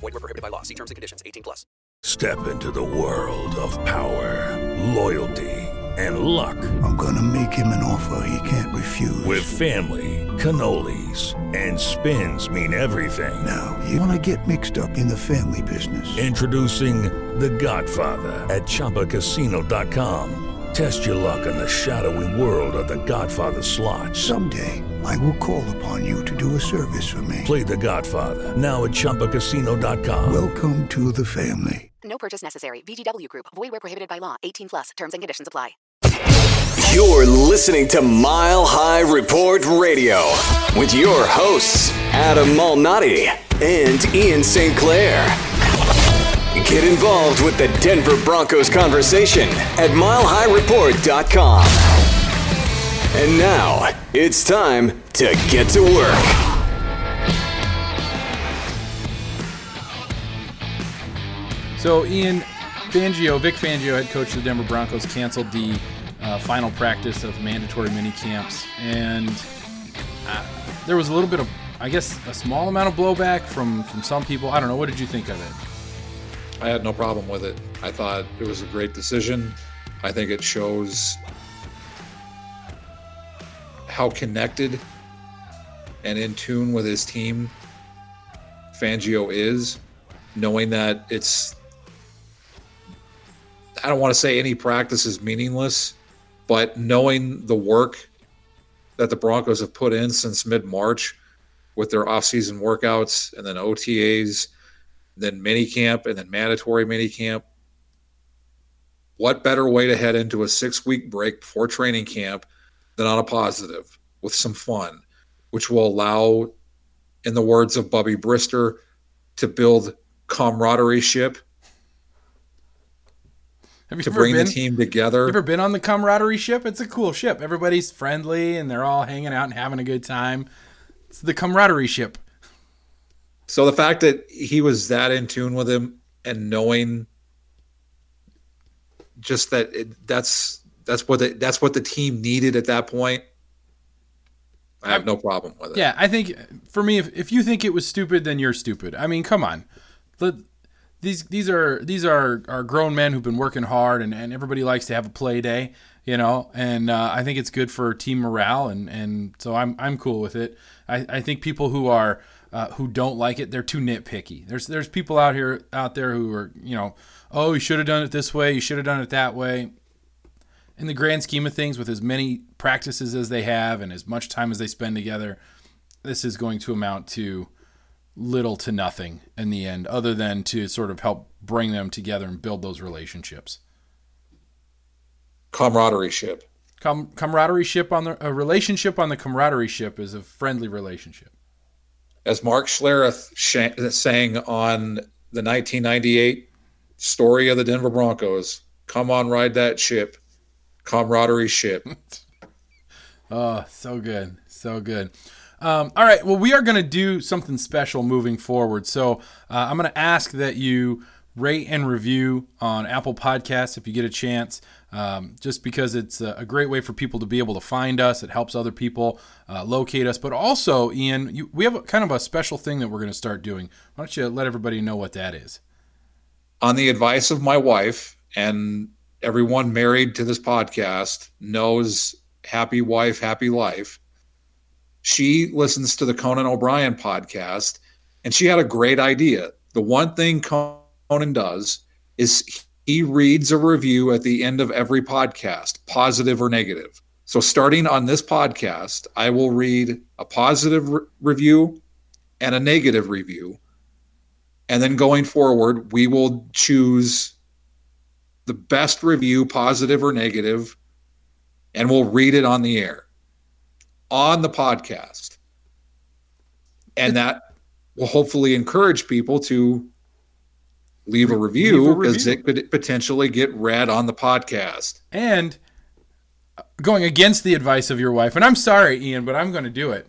Void were prohibited by law. See terms and conditions. 18 plus. Step into the world of power, loyalty, and luck. I'm gonna make him an offer he can't refuse. With family, cannolis, and spins mean everything. Now, you wanna get mixed up in the family business. Introducing The Godfather at ChumbaCasino.com. Test your luck in the shadowy world of The Godfather slot. Someday, I will call upon you to do a service for me. Play The Godfather now at ChumbaCasino.com. Welcome to the family. No purchase necessary. VGW Group. Void where prohibited by law. 18 plus. Terms and conditions apply. You're listening to Mile High Report Radio with your hosts, Adam Malnati and Ian St. Clair. Get involved with the Denver Broncos conversation at milehighreport.com. And now it's time to get to work. So, Ian Fangio, Vic Fangio, head coach of the Denver Broncos, canceled the uh, final practice of mandatory mini camps, and uh, there was a little bit of, I guess, a small amount of blowback from from some people. I don't know. What did you think of it? I had no problem with it. I thought it was a great decision. I think it shows how connected and in tune with his team Fangio is, knowing that it's I don't want to say any practice is meaningless, but knowing the work that the Broncos have put in since mid March with their offseason workouts and then OTAs, then mini camp and then mandatory mini camp. What better way to head into a six week break before training camp than on a positive with some fun, which will allow, in the words of Bubby Brister, to build camaraderie ship Have you to bring been, the team together. Ever been on the camaraderie ship? It's a cool ship. Everybody's friendly and they're all hanging out and having a good time. It's the camaraderie ship. So the fact that he was that in tune with him and knowing just that it, that's that's what the, that's what the team needed at that point. I have no problem with it. Yeah, I think for me, if, if you think it was stupid, then you're stupid. I mean, come on. The, these these are these are, are grown men who've been working hard, and, and everybody likes to have a play day, you know. And uh, I think it's good for team morale, and, and so I'm I'm cool with it. I, I think people who are uh, who don't like it, they're too nitpicky. There's there's people out here out there who are you know, oh, you should have done it this way, you should have done it that way in the grand scheme of things, with as many practices as they have and as much time as they spend together, this is going to amount to little to nothing in the end, other than to sort of help bring them together and build those relationships. Camaraderie ship. Com- camaraderie ship on the a relationship on the camaraderie ship is a friendly relationship. As Mark Schlereth sh- sang on the 1998 story of the Denver Broncos, "Come on, ride that ship." Camaraderie ship. oh, so good, so good. Um, all right. Well, we are going to do something special moving forward. So uh, I'm going to ask that you rate and review on Apple Podcasts if you get a chance. Um, just because it's a, great way for people to be able to find us. It helps other people uh, locate us. But also, Ian, you, we have a, kind of a special thing that we're going to start doing. Why don't you let everybody know what that is? On the advice of my wife and everyone married to this podcast knows happy wife, happy life. She listens to the Conan O'Brien podcast and she had a great idea. The one thing Conan does is he reads a review at the end of every podcast, positive or negative. So, starting on this podcast, I will read a positive re- review and a negative review. And then going forward, we will choose the best review, positive or negative, and we'll read it on the air on the podcast. And that will hopefully encourage people to leave a review because it could potentially get read on the podcast. And going against the advice of your wife, and I'm sorry, Ian, but I'm going to do it.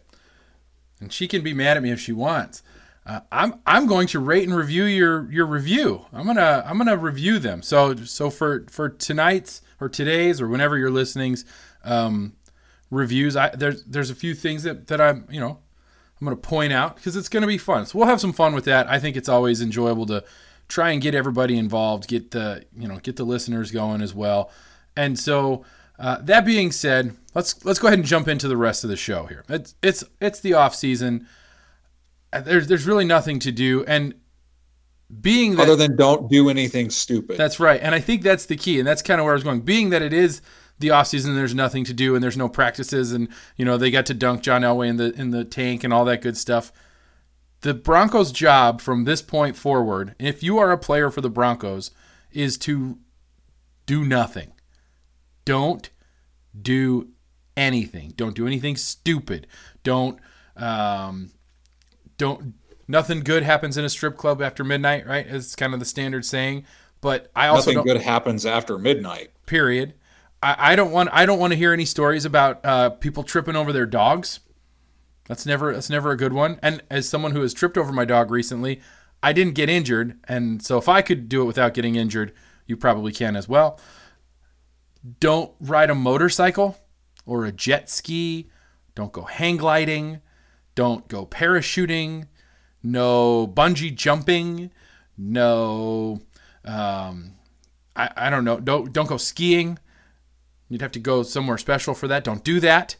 And she can be mad at me if she wants. Uh, I'm I'm going to rate and review your your review. I'm gonna I'm gonna review them. So so for for tonight's or today's or whenever you're listening's um, reviews, I there's there's a few things that that I'm you know I'm going to point out because it's going to be fun. So we'll have some fun with that. I think it's always enjoyable to try and get everybody involved, get the you know get the listeners going as well. And so uh, that being said, let's let's go ahead and jump into the rest of the show here. It's it's it's the off season. Uh, There's there's really nothing to do, and being that Other than don't do anything stupid. that's right. And I think that's the key. And that's kind of where I was going. Being that it is the off season, there's nothing to do and there's no practices and you know, they got to dunk John Elway in the in the tank and all that good stuff. The Broncos job from this point forward, if you are a player for the Broncos, is to do nothing. Don't do anything. Don't do anything stupid. Don't um don't nothing good happens in a strip club after midnight, right? It's kind of the standard saying. But I also Nothing good happens after midnight. period. I, I don't want I don't want to hear any stories about uh, people tripping over their dogs. That's never that's never a good one. And as someone who has tripped over my dog recently, I didn't get injured, and so if I could do it without getting injured, you probably can as well. Don't ride a motorcycle or a jet ski. Don't go hang gliding. Don't go parachuting. No bungee jumping. No, um, I, I don't know. Don't don't go skiing. You'd have to go somewhere special for that. Don't do that.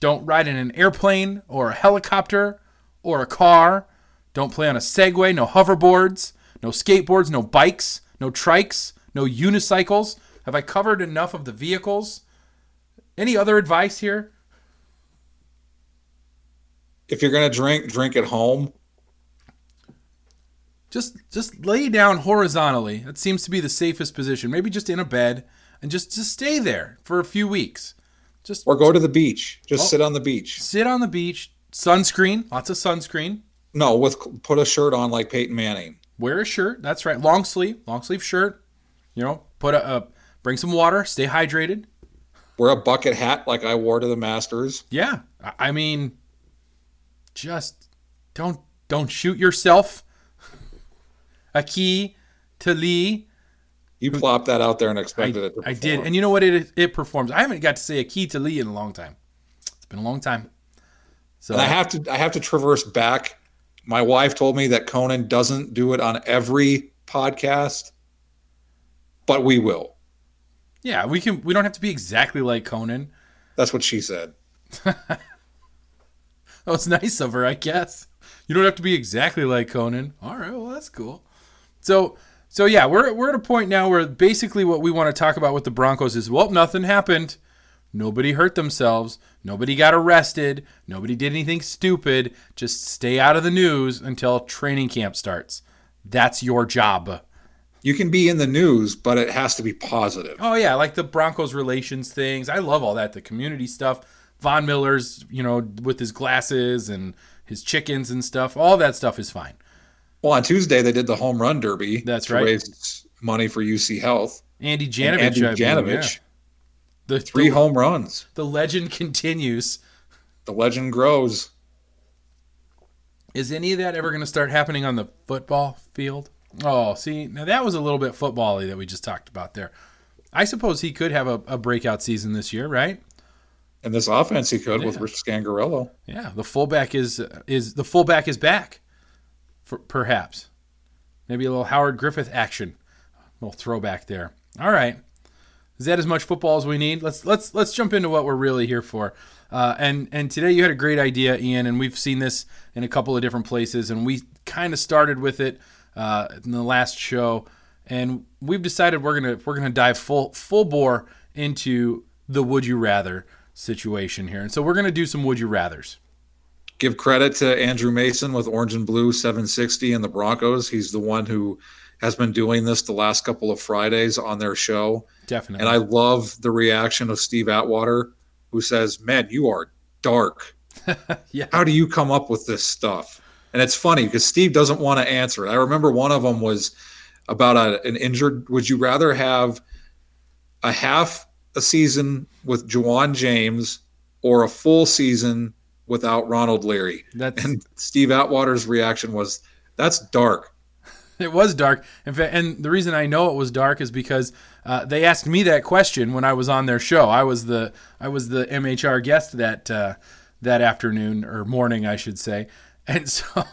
Don't ride in an airplane or a helicopter or a car. Don't play on a Segway. No hoverboards. No skateboards. No bikes. No trikes. No unicycles. Have I covered enough of the vehicles? Any other advice here? If you're gonna drink, drink at home. Just just lay down horizontally. That seems to be the safest position. Maybe just in a bed and just just stay there for a few weeks. Just Or go to the beach. Just Oh. sit on the beach. sit on the beach. Sunscreen, lots of sunscreen. No, with put a shirt on like Peyton Manning. Wear a shirt. That's right. Long sleeve, long sleeve shirt. You know, put a, a bring some water. Stay hydrated. Wear a bucket hat like I wore to the Masters. Yeah, I- I mean, just don't don't shoot yourself. A key to Lee. You plopped that out there and I, expected it. To I did, and you know what? It it performs. I haven't got to say a key to Lee in a long time. It's been a long time. So And I have to I have to traverse back. My wife told me that Conan doesn't do it on every podcast, but we will. yeah, we can. We don't have to be exactly like Conan. That's what she said. That was nice of her, I guess. You don't have to be exactly like Conan. All right, well that's cool. So so yeah, we're we're at a point now where basically what we want to talk about with the Broncos is well, nothing happened. Nobody hurt themselves. Nobody got arrested. Nobody did anything stupid. Just stay out of the news until training camp starts. That's your job. You can be in the news, but it has to be positive. Oh yeah, like the Broncos relations things. I love all that. The community stuff. Von Miller's, you know, with his glasses and his chickens and stuff. All that stuff is fine. Well, on Tuesday they did the home run derby. That's to right. Raise money for UC Health. Andy And Janovich. Andy Janovich, yeah. The three the, home runs. The legend continues. The legend grows. Is any of that ever going to start happening on the football field? Oh, see, now that was a little bit football-y that we just talked about there. I suppose he could have a, a breakout season this year, right? And this offense he could with Yeah. Rich Scangarello. Yeah, the fullback is is the fullback is back, for, perhaps. Maybe a little Howard Griffith action, a little throwback there. All right, is that as much football as we need? Let's let's let's jump into what we're really here for. Uh, and and today you had a great idea, Ian, and we've seen this in a couple of different places, and we kind of started with it uh, in the last show, and we've decided we're gonna we're gonna dive full full bore into the would you rather situation here, and so we're gonna do some would you rather's. Give credit to Andrew Mason with Orange and Blue 760 and the Broncos. He's the one who has been doing this the last couple of Fridays on their show. Definitely. And I love the reaction of Steve Atwater, who says, Man, you are dark. yeah. How do you come up with this stuff? And it's funny because Steve doesn't want to answer it. I remember one of them was about a, an injured. Would you rather have a half a season with Ja'Wuan James or a full season without Ronald Leary? That's and Steve Atwater's reaction was, "That's dark." It was dark. In fact, and the reason I know it was dark is because uh, they asked me that question when I was on their show. I was the I was the MHR guest that uh, that afternoon or morning, I should say. And so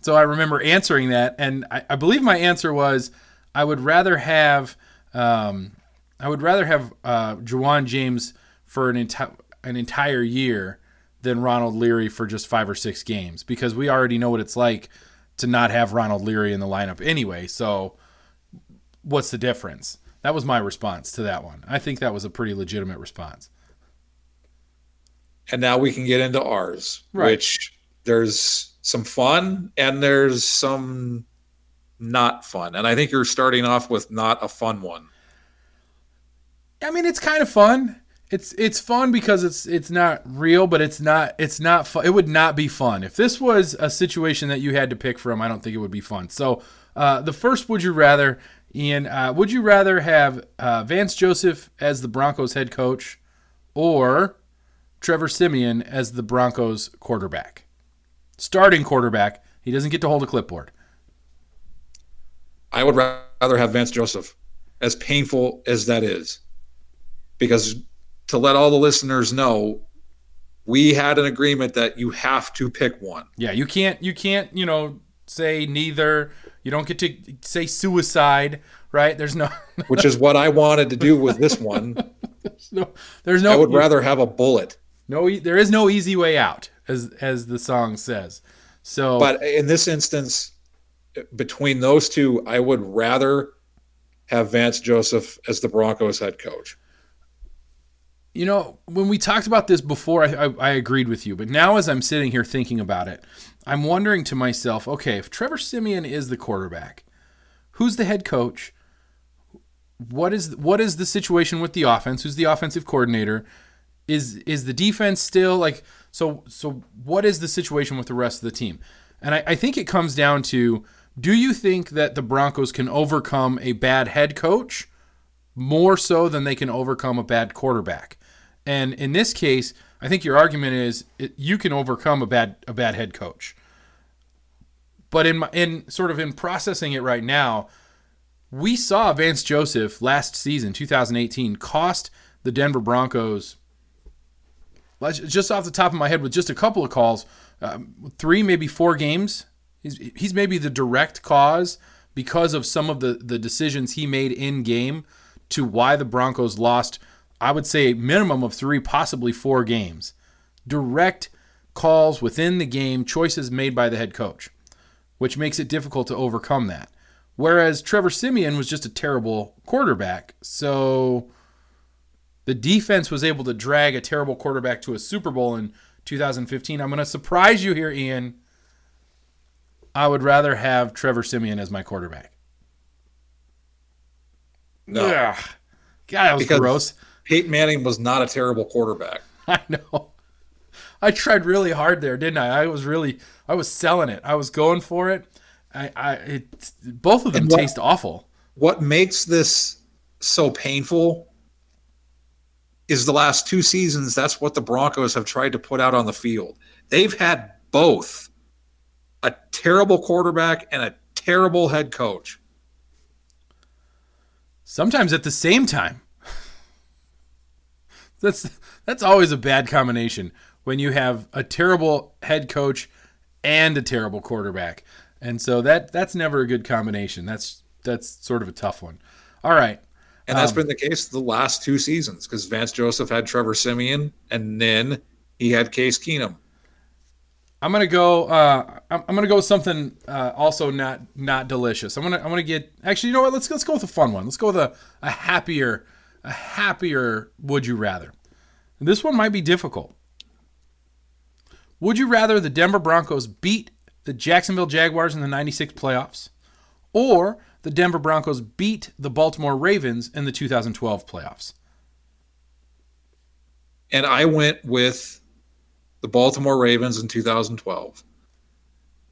so I remember answering that, and I, I believe my answer was I would rather have um, I would rather have uh, Ja'Wuan James for an enti- an entire year than Ronald Leary for just five or six games because we already know what it's like to not have Ronald Leary in the lineup anyway. So what's the difference? That was my response to that one. I think that was a pretty legitimate response. And now we can get into ours, Right. which there's some fun and there's some not fun. And I think you're starting off with not a fun one. I mean, it's kind of fun. It's it's fun because it's it's not real, but it's not it's not fun. It would not be fun if this was a situation that you had to pick from. I don't think it would be fun. So uh, the first, would you rather, Ian? Uh, would you rather have uh, Vance Joseph as the Broncos head coach, or Trevor Siemian as the Broncos quarterback, starting quarterback? He doesn't get to hold a clipboard. I would rather have Vance Joseph, as painful as that is. Because to let all the listeners know, we had an agreement that you have to pick one. Yeah, you can't you can't, you know, say neither. You don't get to say suicide, right? There's no which is what I wanted to do with this one. there's no there's no I would rather have a bullet. no there is no easy way out as as the song says. So But in this instance, between those two, I would rather have Vance Joseph as the Broncos head coach. You know, when we talked about this before, I, I, I agreed with you. But now, as I'm sitting here thinking about it, I'm wondering to myself, okay, if Trevor Siemian is the quarterback, who's the head coach? What is what is the situation with the offense? Who's the offensive coordinator? Is is the defense still like so? So what is the situation with the rest of the team? And I, I think it comes down to: Do you think that the Broncos can overcome a bad head coach more so than they can overcome a bad quarterback? And in this case, I think your argument is it, you can overcome a bad a bad head coach. But in my, in sort of in processing it right now, we saw Vance Joseph last season, 2018, cost the Denver Broncos. Just off the top of my head, with just a couple of calls, um, three maybe four games. He's he's maybe the direct cause because of some of the the decisions he made in game to why the Broncos lost. I would say minimum of three, possibly four games. Direct calls within the game, choices made by the head coach, which makes it difficult to overcome that. Whereas Trevor Siemian was just a terrible quarterback. So the defense was able to drag a terrible quarterback to a Super Bowl in 2015. I'm going to surprise you here, Ian. I would rather have Trevor Siemian as my quarterback. No. Ugh. God, that was Because gross. Peyton Manning was not a terrible quarterback. I know. I tried really hard there, didn't I? I was really, I was selling it. I was going for it. I, I, it, both of them what- taste awful. What makes this so painful is the last two seasons. That's what the Broncos have tried to put out on the field. They've had both a terrible quarterback and a terrible head coach. Sometimes at the same time. That's that's always a bad combination when you have a terrible head coach and a terrible quarterback. And so that that's never a good combination. That's that's sort of a tough one. All right. And that's Um, been the case the last two seasons because Vance Joseph had Trevor Siemian and then he had Case Keenum. I'm gonna go. Uh, I'm, I'm gonna go with something uh, also not not delicious. I'm gonna I'm gonna get. Actually, you know what? Let's let's go with a fun one. Let's go with a, a happier a happier. Would you rather? This one might be difficult. Would you rather the Denver Broncos beat the Jacksonville Jaguars in the '96 playoffs, or the Denver Broncos beat the Baltimore Ravens in the 2012 playoffs? And I went with the Baltimore Ravens in 2012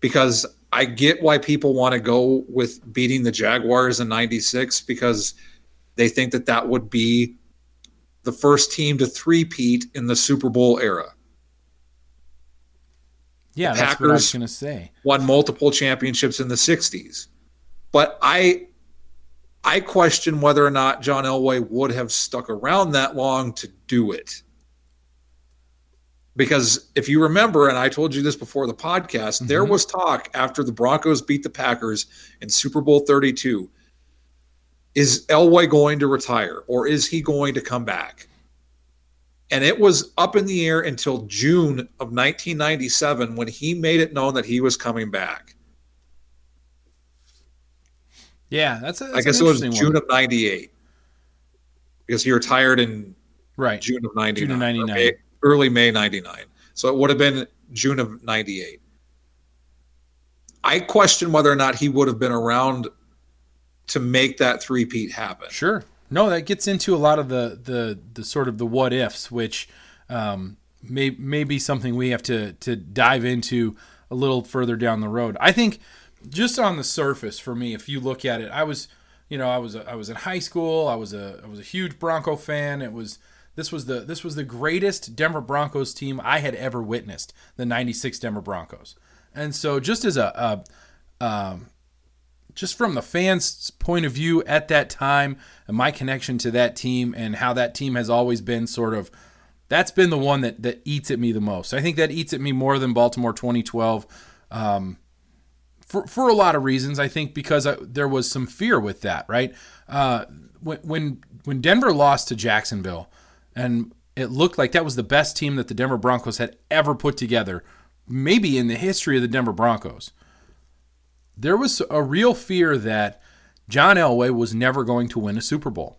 because I get why people want to go with beating the Jaguars in 96 because they think that that would be the first team to three-peat in the Super Bowl era. Yeah, The that's what I was Packers gonna say. won multiple championships in the 60s. But I I question whether or not John Elway would have stuck around that long to do it. Because if you remember, and I told you this before the podcast, there mm-hmm. was talk after the Broncos beat the Packers in Super Bowl 32. Is Elway going to retire or is he going to come back? And it was up in the air until June of 1997 when he made it known that he was coming back. Yeah, that's. A, that's I guess it was June one. of 98 because he retired in right June of 99. June of 99. May- early May 99. So it would have been June of 98. I question whether or not he would have been around to make that three-peat happen. Sure. No, that gets into a lot of the the the sort of the what ifs, which um, may may be something we have to to dive into a little further down the road. I think just on the surface, for me, if you look at it, I was, you know, I was I was in high school. I was a I was a huge Bronco fan. It was this was the this was the greatest Denver Broncos team I had ever witnessed, the '96 Denver Broncos. And so, just as a, a um, just from the fans' point of view at that time and my connection to that team and how that team has always been sort of that's been the one that that eats at me the most. I think that eats at me more than Baltimore 2012 um, for for a lot of reasons. I think because I, there was some fear with that, right? Uh, when when when Denver lost to Jacksonville and it looked like that was the best team that the Denver Broncos had ever put together, maybe in the history of the Denver Broncos there was a real fear that John Elway was never going to win a Super Bowl,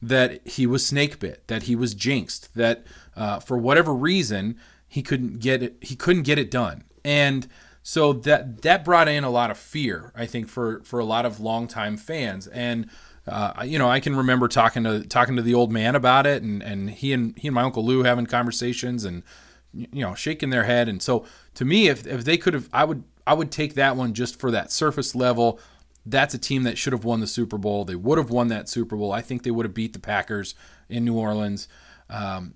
that he was snake bit, that he was jinxed, that uh, for whatever reason he couldn't get it, he couldn't get it done, and so that that brought in a lot of fear, I think, for for a lot of longtime fans, and uh, you know, I can remember talking to talking to the old man about it, and and he and he and my uncle Lou having conversations, and you know, shaking their head, and so to me, if if they could have, I would I would take that one just for that surface level. That's a team that should have won the Super Bowl. They would have won that Super Bowl. I think they would have beat the Packers in New Orleans. Um,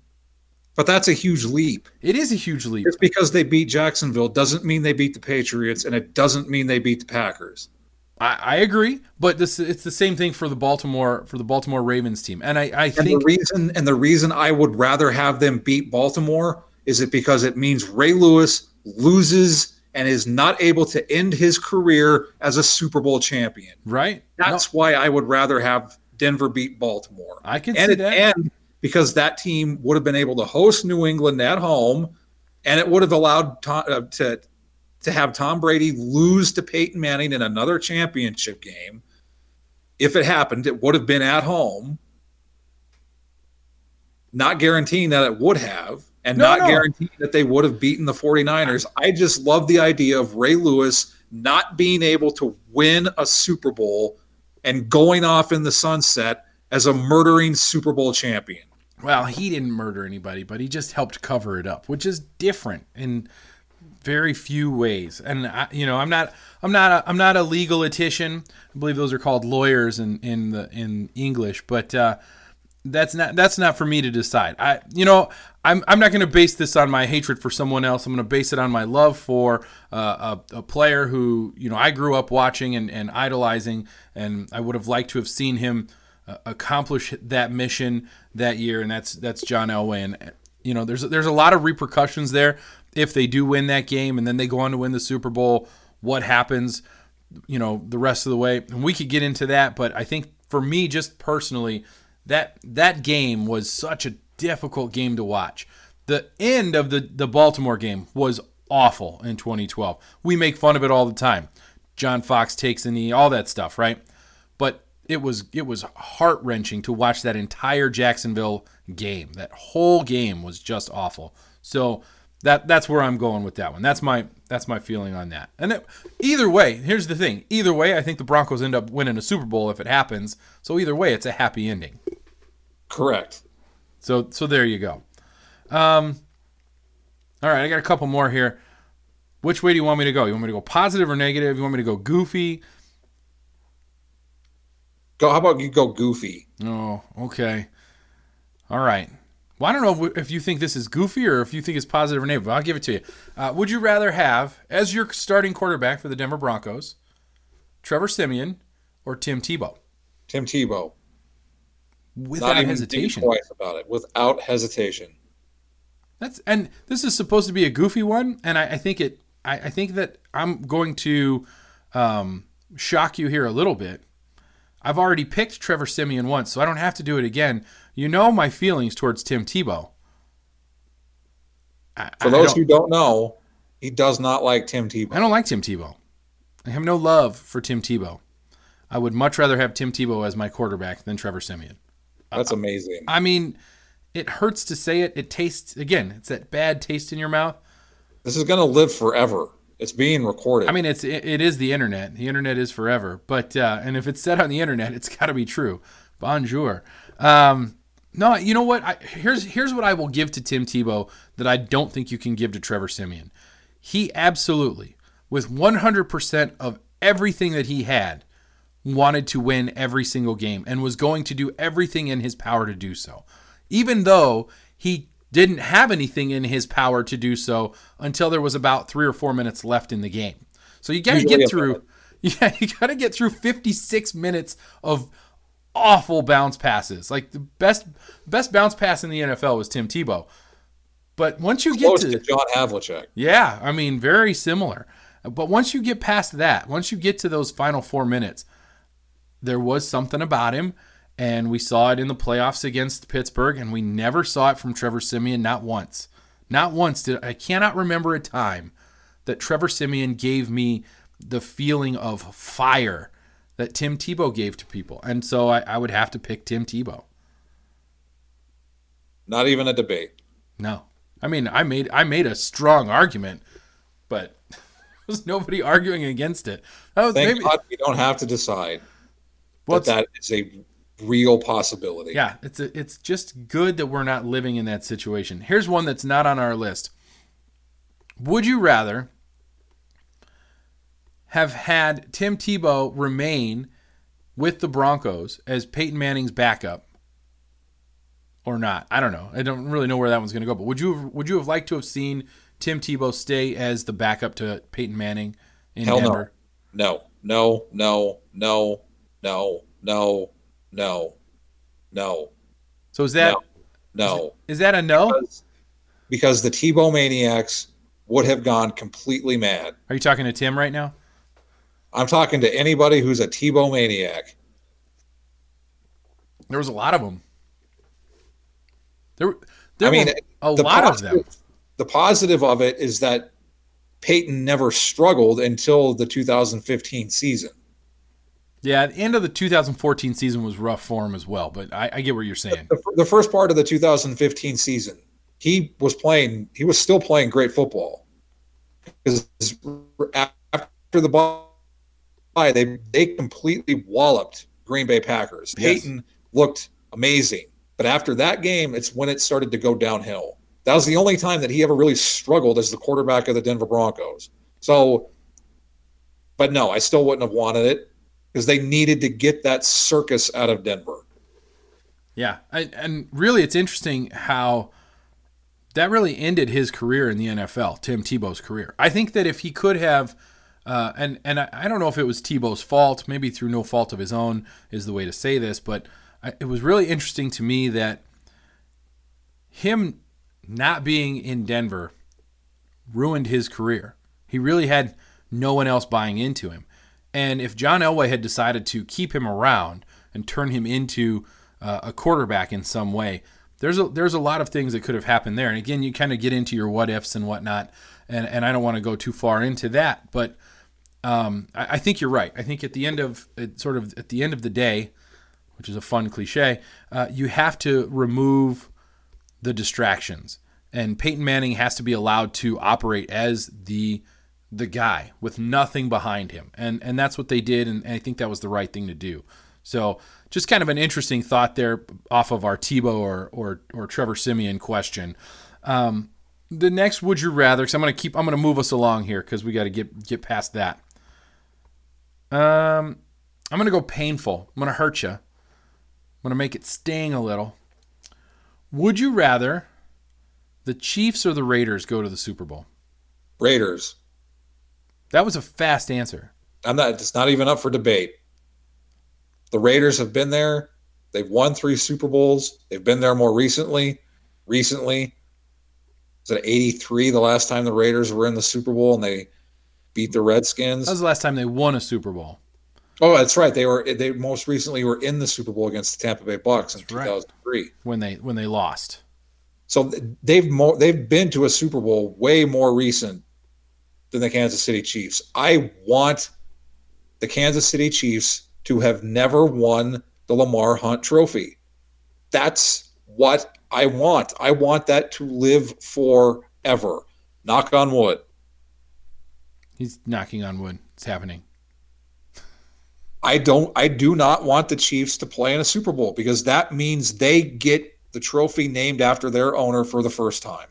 But that's a huge leap. it is a huge leap. Just because they beat Jacksonville doesn't mean they beat the Patriots, and it doesn't mean they beat the Packers. I, I agree, but this it's the same thing for the Baltimore for the Baltimore Ravens team, and I, I And think the reason and the reason I would rather have them beat Baltimore is it because it means Ray Lewis loses and is not able to end his career as a Super Bowl champion. right. That's why I would rather have Denver beat Baltimore. I can and see it- that. and because that team would have been able to host New England at home, and it would have allowed Tom, uh, to to have Tom Brady lose to Peyton Manning in another championship game. If it happened, it would have been at home. Not guaranteeing that it would have, and No, not no. guaranteeing that they would have beaten the 49ers. I just love the idea of Ray Lewis not being able to win a Super Bowl and going off in the sunset as a murdering Super Bowl champion. Well, he didn't murder anybody, but he just helped cover it up, which is different in very few ways. And I, you know, I'm not, I'm not, a, I'm not a legal etition. I believe those are called lawyers in in the in English. But uh, that's not that's not for me to decide. I you know I'm I'm not going to base this on my hatred for someone else. I'm going to base it on my love for uh, a, a player who you know I grew up watching and, and idolizing, and I would have liked to have seen him uh, accomplish that mission that year, and that's that's John Elway. And you know there's there's a lot of repercussions there if they do win that game, and then they go on to win the Super Bowl. What happens? You know the rest of the way, and we could get into that, but I think for me, just personally that that game was such a difficult game to watch. The end of the the Baltimore game was awful in 2012. We make fun of it all the time. John Fox takes a knee, all that stuff, right? But it was it was heart wrenching to watch that entire Jacksonville game. That whole game was just awful. So that that's where I'm going with that one. That's my that's my feeling on that. And it, either way, here's the thing. Either way, I think the Broncos end up winning a Super Bowl if it happens. So either way, it's a happy ending. Correct. So so there you go. Um, all right, I got a couple more here. Which way do you want me to go? You want me to go positive or negative? You want me to go goofy? Go. How about you go goofy? Oh, okay. All right. Well, I don't know if you think this is goofy or if you think it's positive or negative. I'll give it to you. Uh, would you rather have as your starting quarterback for the Denver Broncos, Trevor Siemian or Tim Tebow? Tim Tebow. Without hesitation. Twice about it. Without hesitation. That's and this is supposed to be a goofy one, and I, I think it. I, I, think that I'm going to um, shock you here a little bit. I've already picked Trevor Siemian once, so I don't have to do it again. You know my feelings towards Tim Tebow. I, For those don't, who don't know, he does not like Tim Tebow. I don't like Tim Tebow. I have no love for Tim Tebow. I would much rather have Tim Tebow as my quarterback than Trevor Siemian. That's amazing. I mean, it hurts to say it. It tastes again. It's that bad taste in your mouth. This is going to live forever. It's being recorded. I mean, it's it, it is the internet. The internet is forever. But uh, and if it's said on the internet, it's got to be true. Bonjour. Um, no, you know what? I, here's here's what I will give to Tim Tebow that I don't think you can give to Trevor Siemian. He absolutely, with 100% of everything that he had, wanted to win every single game and was going to do everything in his power to do so. Even though he didn't have anything in his power to do so until there was about 3 or 4 minutes left in the game. So you got to get through yeah, you got to get through 56 minutes of awful bounce passes. Like the best best bounce pass in the NFL was Tim Tebow. But once you Close get to, to John Havlicek. Yeah, I mean very similar. But once you get past that, once you get to those final 4 minutes, there was something about him. And we saw it in the playoffs against Pittsburgh, and we never saw it from Trevor Siemian, not once. Not once did I cannot remember a time that Trevor Siemian gave me the feeling of fire that Tim Tebow gave to people. And so I, I would have to pick Tim Tebow. Not even a debate. No. I mean, I made I made a strong argument, but there's nobody arguing against it. Thank maybe, God we don't have to decide well, that is a real possibility. Yeah, it's a, it's just good that we're not living in that situation. Here's one that's not on our list. Would you rather have had Tim Tebow remain with the Broncos as Peyton Manning's backup or not? I don't know. I don't really know where that one's going to go. But would you have, would you have liked to have seen Tim Tebow stay as the backup to Peyton Manning in Hell Denver? No. No, no, no, no, no, no, no. No. So is that no? no. Is, is, that a no? Because, because the Tebow maniacs would have gone completely mad. Are you talking to Tim right now? I'm talking to anybody who's a Tebow maniac. There was a lot of them. There, there I mean, a lot positive, of them. The positive of it is that Peyton never struggled until the 2015 season. Yeah, the end of the 2014 season was rough for him as well, but I, I get what you're saying. The, the, first part of the 2015 season, he was playing, he was still playing great football. Because after the ball they they completely walloped Green Bay Packers. Yes. Peyton looked amazing, but after that game, it's when it started to go downhill. That was the only time that he ever really struggled as the quarterback of the Denver Broncos. So, but no, I still wouldn't have wanted it because they needed to get that circus out of Denver. Yeah, I, and really, it's interesting how that really ended his career in the NFL. Tim Tebow's career. I think that if he could have, uh, and and I, I don't know if it was Tebow's fault, maybe through no fault of his own is the way to say this, but I, it was really interesting to me that him not being in Denver ruined his career. He really had no one else buying into him. And if John Elway had decided to keep him around and turn him into uh, a quarterback in some way, there's a there's a lot of things that could have happened there. And again, you kind of get into your what ifs and whatnot, and and I don't want to go too far into that, but um, I, I, think you're right. I think at the end of sort of at the end of the day, which is a fun cliche, uh, you have to remove the distractions, and Peyton Manning has to be allowed to operate as the the guy with nothing behind him, and and that's what they did, and, and I think that was the right thing to do. So just kind of an interesting thought there off of our Tebow or or, or Trevor Siemian question. Um, the next would you rather? Because I'm gonna keep I'm gonna move us along here because we got to get get past that. Um, I'm gonna go painful. I'm gonna hurt you. I'm gonna make it sting a little. Would you rather the Chiefs or the Raiders go to the Super Bowl? Raiders. That was a fast answer. I'm not. It's not even up for debate. The Raiders have been there. They've won three Super Bowls. They've been there more recently. Recently, was it 83 the last time the Raiders were in the Super Bowl and they beat the Redskins? That was the last time they won a Super Bowl. Oh, that's right. They were they most recently were in the Super Bowl against the Tampa Bay Bucks in that's 2003 right. when they when they lost. So they've more they've been to a Super Bowl way more recent than the Kansas City Chiefs. I want the Kansas City Chiefs to have never won the Lamar Hunt trophy. That's what I want. I want that to live forever. Knock on wood. He's knocking on wood. It's happening. I don't I do not want the Chiefs to play in a Super Bowl because that means they get the trophy named after their owner for the first time.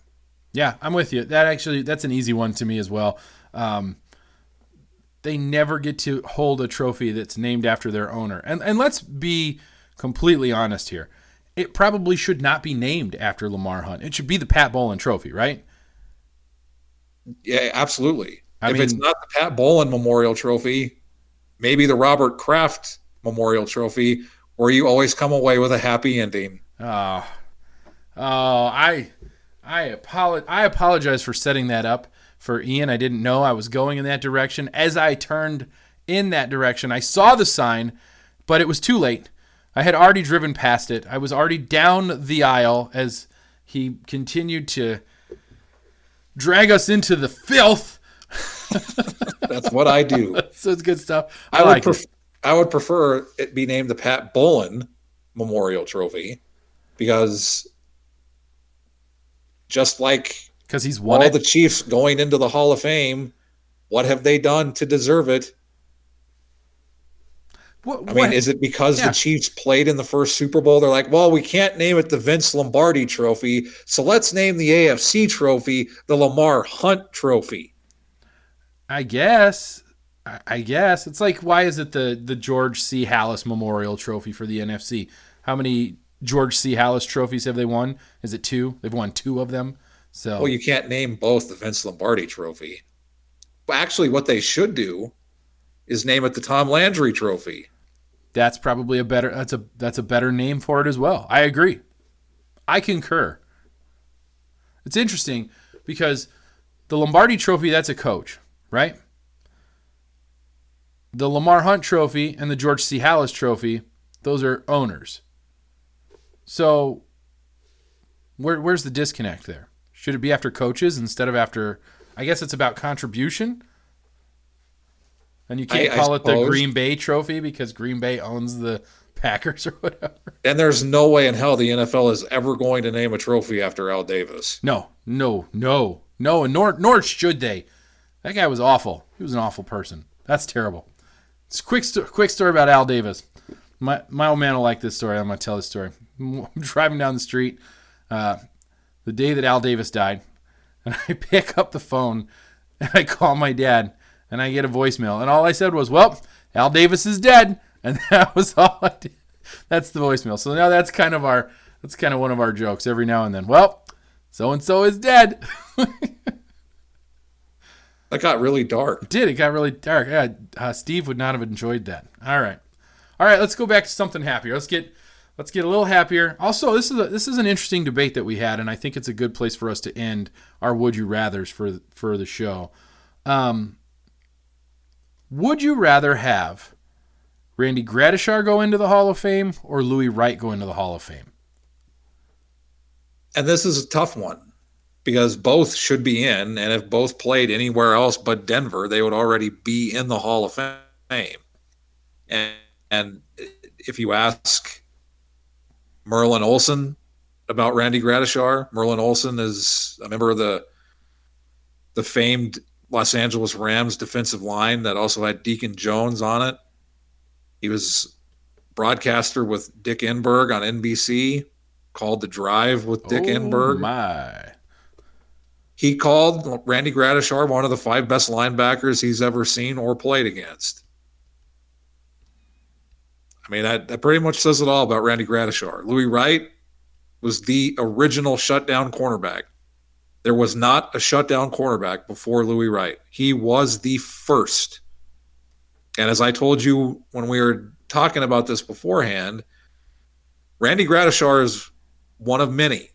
Yeah, I'm with you. That actually that's an easy one to me as well. Um, they never get to hold a trophy that's named after their owner. And and let's be completely honest here. It probably should not be named after Lamar Hunt. It should be the Pat Bowlen Trophy, right? Yeah, absolutely. I if mean, it's not the Pat Bowlen Memorial Trophy, maybe the Robert Kraft Memorial Trophy, where you always come away with a happy ending. Oh, oh, I, I apologize. I apologize for setting that up for Ian. I didn't know I was going in that direction. As I turned in that direction, I saw the sign, but it was too late. I had already driven past it. I was already down the aisle as he continued to drag us into the filth. That's what I do. so it's good stuff. I, I like would pref- I would prefer it be named the Pat Bowlen Memorial Trophy because just like because he's won all it. the Chiefs going into the Hall of Fame. What have they done to deserve it? What, I mean, is it because yeah. the Chiefs played in the first Super Bowl? They're like, well, we can't name it the Vince Lombardi Trophy, so let's name the AFC Trophy the Lamar Hunt Trophy. I guess. I guess it's like, why is it the the George C. Halas Memorial Trophy for the NFC? How many George C. Halas trophies have they won? Is it two? They've won two of them. So well, you can't name both the Vince Lombardi Trophy. But actually, what they should do is name it the Tom Landry Trophy. That's probably a better. That's a that's a better name for it as well. I agree. I concur. It's interesting because the Lombardi Trophy that's a coach, right? The Lamar Hunt Trophy and the George C. Halas Trophy, those are owners. So, where, where's the disconnect there? Should it be after coaches instead of after? I guess it's about contribution. And you can't I, call I it the Green Bay Trophy because Green Bay owns the Packers or whatever. And there's no way in hell the NFL is ever going to name a trophy after Al Davis. No, no, no, no, and nor nor should they. That guy was awful. He was an awful person. That's terrible. It's a quick sto- quick story about Al Davis. My my old man will like this story. I'm gonna tell this story. I'm driving down the street. Uh, the day that Al Davis died, and I pick up the phone and I call my dad and I get a voicemail. And all I said was, Well, Al Davis is dead. And that was all I did. that's the voicemail. So now that's kind of our that's kind of one of our jokes every now and then. Well, so and so is dead. That got really dark. It did. It got really dark. Yeah, uh, Steve would not have enjoyed that. All right, all right. Let's go back to something happier. Let's get let's get a little happier. Also, this is a, this is an interesting debate that we had, and I think it's a good place for us to end our would you rather's for for the show. Um, would you rather have Randy Gradishar go into the Hall of Fame or Louis Wright go into the Hall of Fame? And this is a tough one because both should be in. And if both played anywhere else but Denver, they would already be in the Hall of Fame. And, and if you ask Merlin Olsen about Randy Gradishar, Merlin Olsen is a member of the the famed Los Angeles Rams defensive line that also had Deacon Jones on it. He was broadcaster with Dick Enberg on NBC, called The Drive with Dick oh Enberg. My. He called Randy Gradishar one of the five best linebackers he's ever seen or played against. I mean, that, that pretty much says it all about Randy Gradishar. Louis Wright was the original shutdown cornerback. There was not a shutdown cornerback before Louis Wright. He was the first. And as I told you when we were talking about this beforehand, Randy Gradishar is one of many.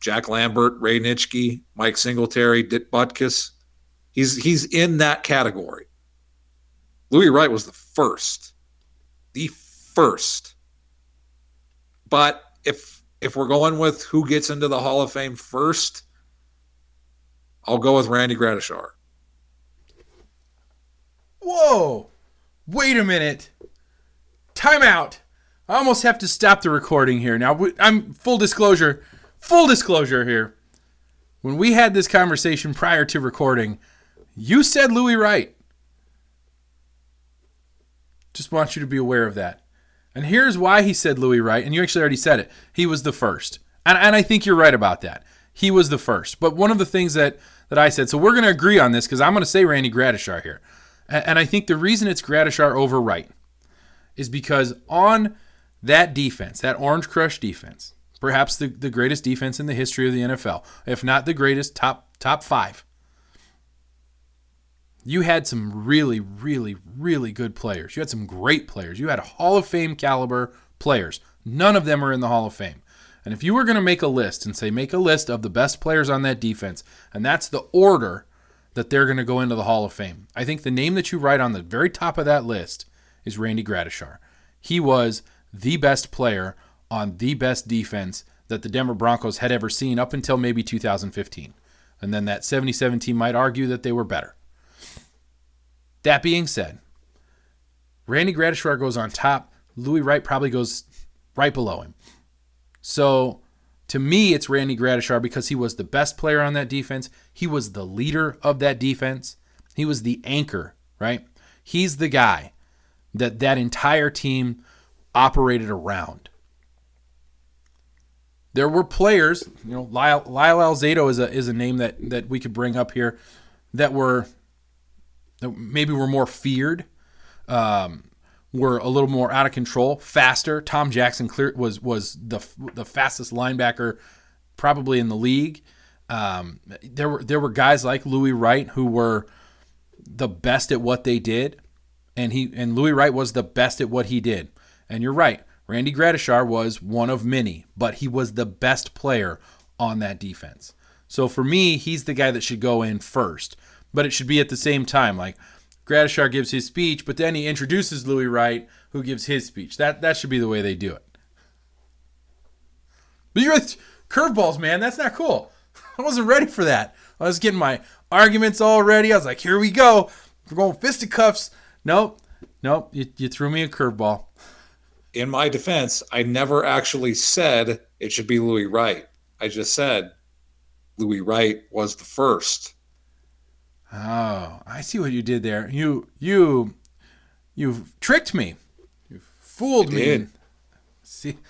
Jack Lambert, Ray Nitschke, Mike Singletary, Dick Butkus. He's he's in that category. Louis Wright was the first. The first. But if if we're going with who gets into the Hall of Fame first, I'll go with Randy Gradishar. Whoa! Wait a minute. Time out. I almost have to stop the recording here. Now, I'm full disclosure. Full disclosure here. When we had this conversation prior to recording, you said Louis Wright. Just want you to be aware of that. And here's why he said Louis Wright, and you actually already said it. He was the first. And, and I think you're right about that. He was the first. But one of the things that, that I said, so we're going to agree on this because I'm going to say Randy Gradishar here. And, and I think the reason it's Gradishar over Wright is because on that defense, that Orange Crush defense, perhaps the, the greatest defense in the history of the NFL, if not the greatest, top top five. You had some really, really, really good players. You had some great players. You had Hall of Fame caliber players. None of them are in the Hall of Fame. And if you were going to make a list and say, make a list of the best players on that defense, and that's the order that they're going to go into the Hall of Fame, I think the name that you write on the very top of that list is Randy Gradishar. He was the best player on the best defense that the Denver Broncos had ever seen up until maybe 2015. And then that 77 team might argue that they were better. That being said, Randy Gradishar goes on top. Louis Wright probably goes right below him. So to me, it's Randy Gradishar because he was the best player on that defense. He was the leader of that defense. He was the anchor, right? He's the guy that that entire team operated around. There were players, you know, Lyle, Lyle Alzado is a is a name that that we could bring up here that were maybe we were more feared, um, were a little more out of control, faster. Tom Jackson clear was was the the fastest linebacker probably in the league. Um, there were there were guys like Louis Wright who were the best at what they did, and he and Louis Wright was the best at what he did. And you're right, Randy Gradishar was one of many, but he was the best player on that defense. So for me, he's the guy that should go in first, but it should be at the same time. Like Gradishar gives his speech, but then he introduces Louis Wright, who gives his speech. That that should be the way they do it. But you're curveballs, man. That's not cool. I wasn't ready for that. I was getting my arguments all ready. I was like, here we go. We're going fisticuffs. Nope. Nope. You, you threw me a curveball. In my defense, I never actually said it should be Louis Wright. I just said Louis Wright was the first. Oh, I see what you did there. You you you've tricked me. You fooled I me. did. See.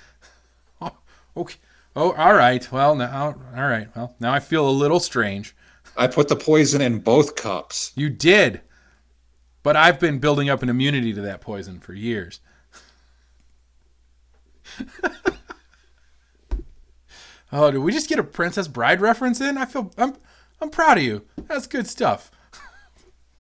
Oh, okay. Oh, all right. Well, now all right. Well, now I feel a little strange. I put the poison in both cups. You did. But I've been building up an immunity to that poison for years. oh, did we just get a Princess Bride reference in? I feel I'm I'm proud of you. That's good stuff.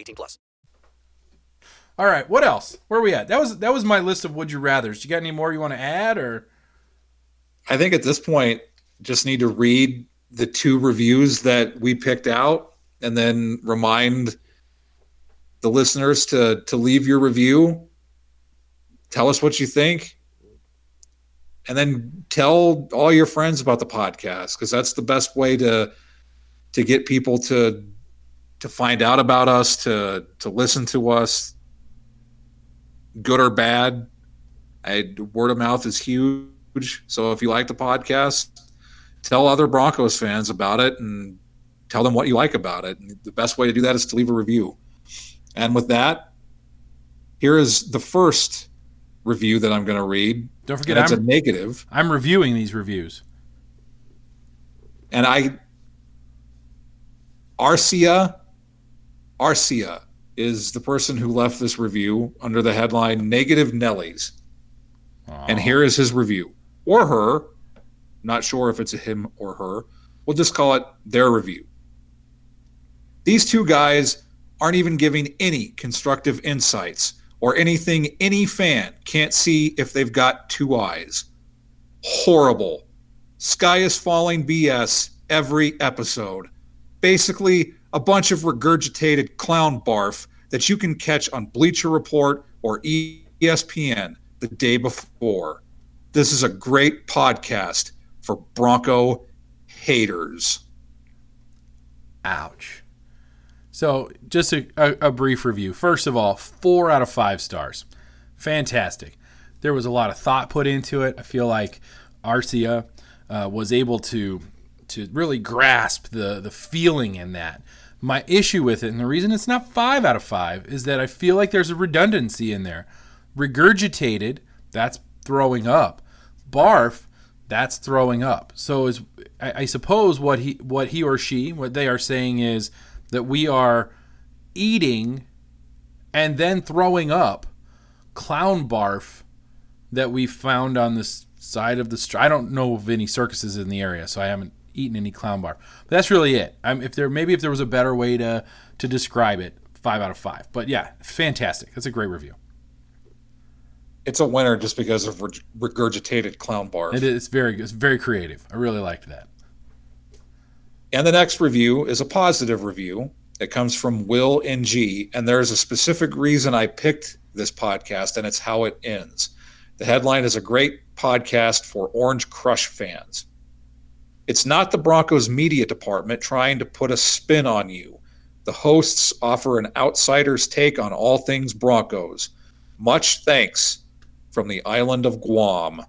18 plus. All right, what else? Where are we at? That was that was my list of would you rather's. You got any more you want to add or I think at this point, just need to read the two reviews that we picked out, and then remind the listeners to to leave your review. Tell us what you think, and then tell all your friends about the podcast because that's the best way to to get people to to find out about us, to to listen to us, good or bad. I, word of mouth is huge. So if you like the podcast, tell other Broncos fans about it and tell them what you like about it. And the best way to do that is to leave a review. And with that, here is the first review that I'm going to read. Don't forget, it's a negative. I'm reviewing these reviews. And I, Arcia, Arcia is the person who left this review under the headline Negative Nellies. And here is his review. Or her. Not sure if it's a him or her. We'll just call it their review. These two guys aren't even giving any constructive insights or anything any fan can't see if they've got two eyes. Horrible. Sky is falling BS every episode. Basically, a bunch of regurgitated clown barf that you can catch on Bleacher Report or ESPN the day before. This is a great podcast for Bronco haters. Ouch. So, just a, a, a brief review. First of all, four out of five stars. Fantastic. There was a lot of thought put into it. I feel like Arcia uh, was able to to really grasp the the feeling in that. My issue with it, and the reason it's not five out of five, is that I feel like there's a redundancy in there. Regurgitated, that's throwing up. Barf, that's throwing up. So is I, I suppose what he what he or she what they are saying is that we are eating and then throwing up clown barf that we found on this side of the street. I don't know of any circuses in the area, so I haven't eaten any clown bar. But that's really it. I'm, if there maybe if there was a better way to to describe it, five out of five. But yeah, fantastic. That's a great review. It's a winner just because of regurgitated clown barf. It is very good. it's very creative. I really liked that. And the next review is a positive review. It comes from Will NG, and there's a specific reason I picked this podcast, and it's how it ends. The headline is a great podcast for Orange Crush fans. It's not the Broncos media department trying to put a spin on you. The hosts offer an outsider's take on all things Broncos. Much thanks from the island of Guam.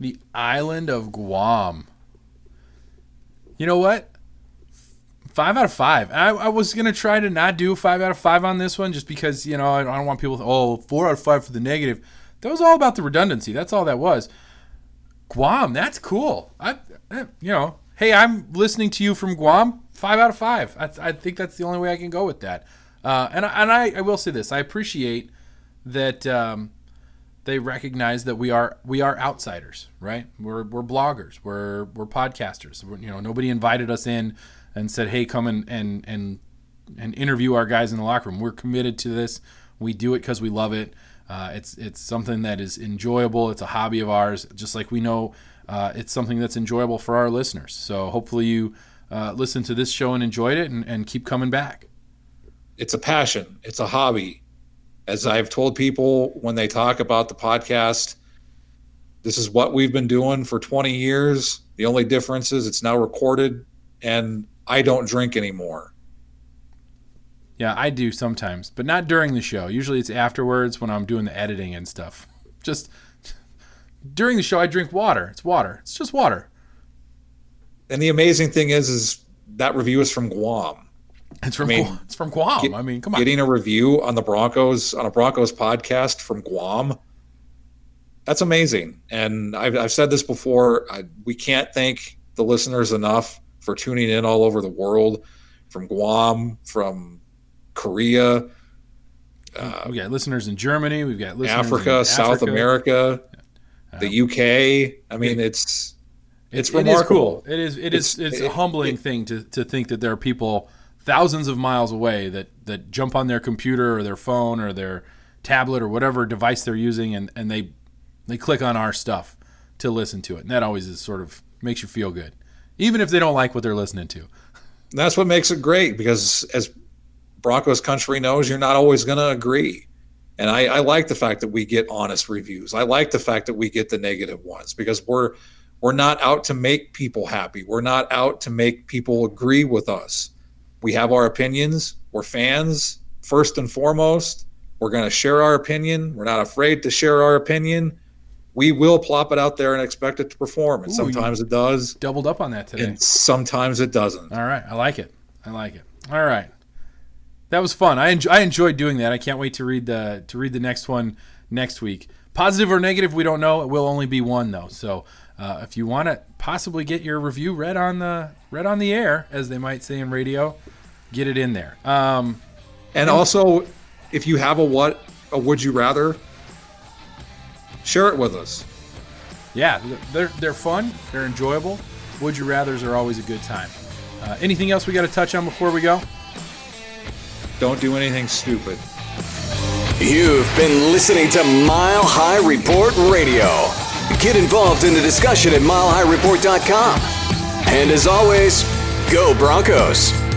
The island of Guam. You know what? Five out of five. I, I was gonna try to not do five out of five on this one, just because you know I don't want people to oh four out of five for the negative. That was all about the redundancy. That's all that was. Guam, that's cool. I, you know, hey, I'm listening to you from Guam. Five out of five. I, I think that's the only way I can go with that. Uh, and and I, I will say this: I appreciate that um, they recognize that we are we are outsiders, right? We're we're bloggers, we're we're podcasters. We're, you know, nobody invited us in and said, "Hey, come and and and and interview our guys in the locker room." We're committed to this. We do it because we love it. Uh, it's it's something that is enjoyable. It's a hobby of ours, just like we know uh, it's something that's enjoyable for our listeners. So hopefully you uh, listened to this show and enjoyed it, and, and keep coming back. it's a passion it's a hobby as i've told people when they talk about the podcast this is what we've been doing for 20 years the only difference is it's now recorded and i don't drink anymore Yeah, I do sometimes, but not during the show. Usually it's afterwards when I'm doing the editing and stuff. Just during the show I drink water. It's water. It's just water. And the amazing thing is, is that review is from Guam. It's from I mean, Guam. it's from Guam. Get- I mean, come on. Getting a review on the Broncos on a Broncos podcast from Guam. That's amazing. And I've, I've said this before. I, we can't thank the listeners enough for tuning in all over the world, from Guam, from Korea, we got listeners in Germany. We've got listeners Africa, South Africa. America, the UK. I mean, it's it's It is remarkable. cool. It is. It is. It's- It's, a humbling thing to, to think that there are people thousands of miles away that that jump on their computer or their phone or their tablet or whatever device they're using and, and they they click on our stuff to listen to it. And that always is sort of makes you feel good, even if they don't like what they're listening to. that's what makes it great because as Broncos country knows, you're not always going to agree. And I, I like the fact that we get honest reviews. I like the fact that we get the negative ones because we're we're not out to make people happy. We're not out to make people agree with us. We have our opinions. We're fans first and foremost. We're going to share our opinion. We're not afraid to share our opinion. We will plop it out there and expect it to perform. And Ooh, sometimes it does, Doubled up on that today. and sometimes it doesn't. All right, I like it. I like it. All right, that was fun. I enjoy, I enjoyed doing that. I can't wait to read the to read the next one next week. Positive or negative, we don't know. It will only be one though. So uh, if you want to possibly get your review read on the read on the air, as they might say in radio, get it in there. Um, And also, if you have a what a would you rather, share it with us. yeah, they're they're fun. They're enjoyable. Would you rather's are always a good time. Uh, anything else we got to touch on before we go? Don't do anything stupid. You've been listening to Mile High Report Radio. Get involved in the discussion at milehighreport.com. And as always, go Broncos.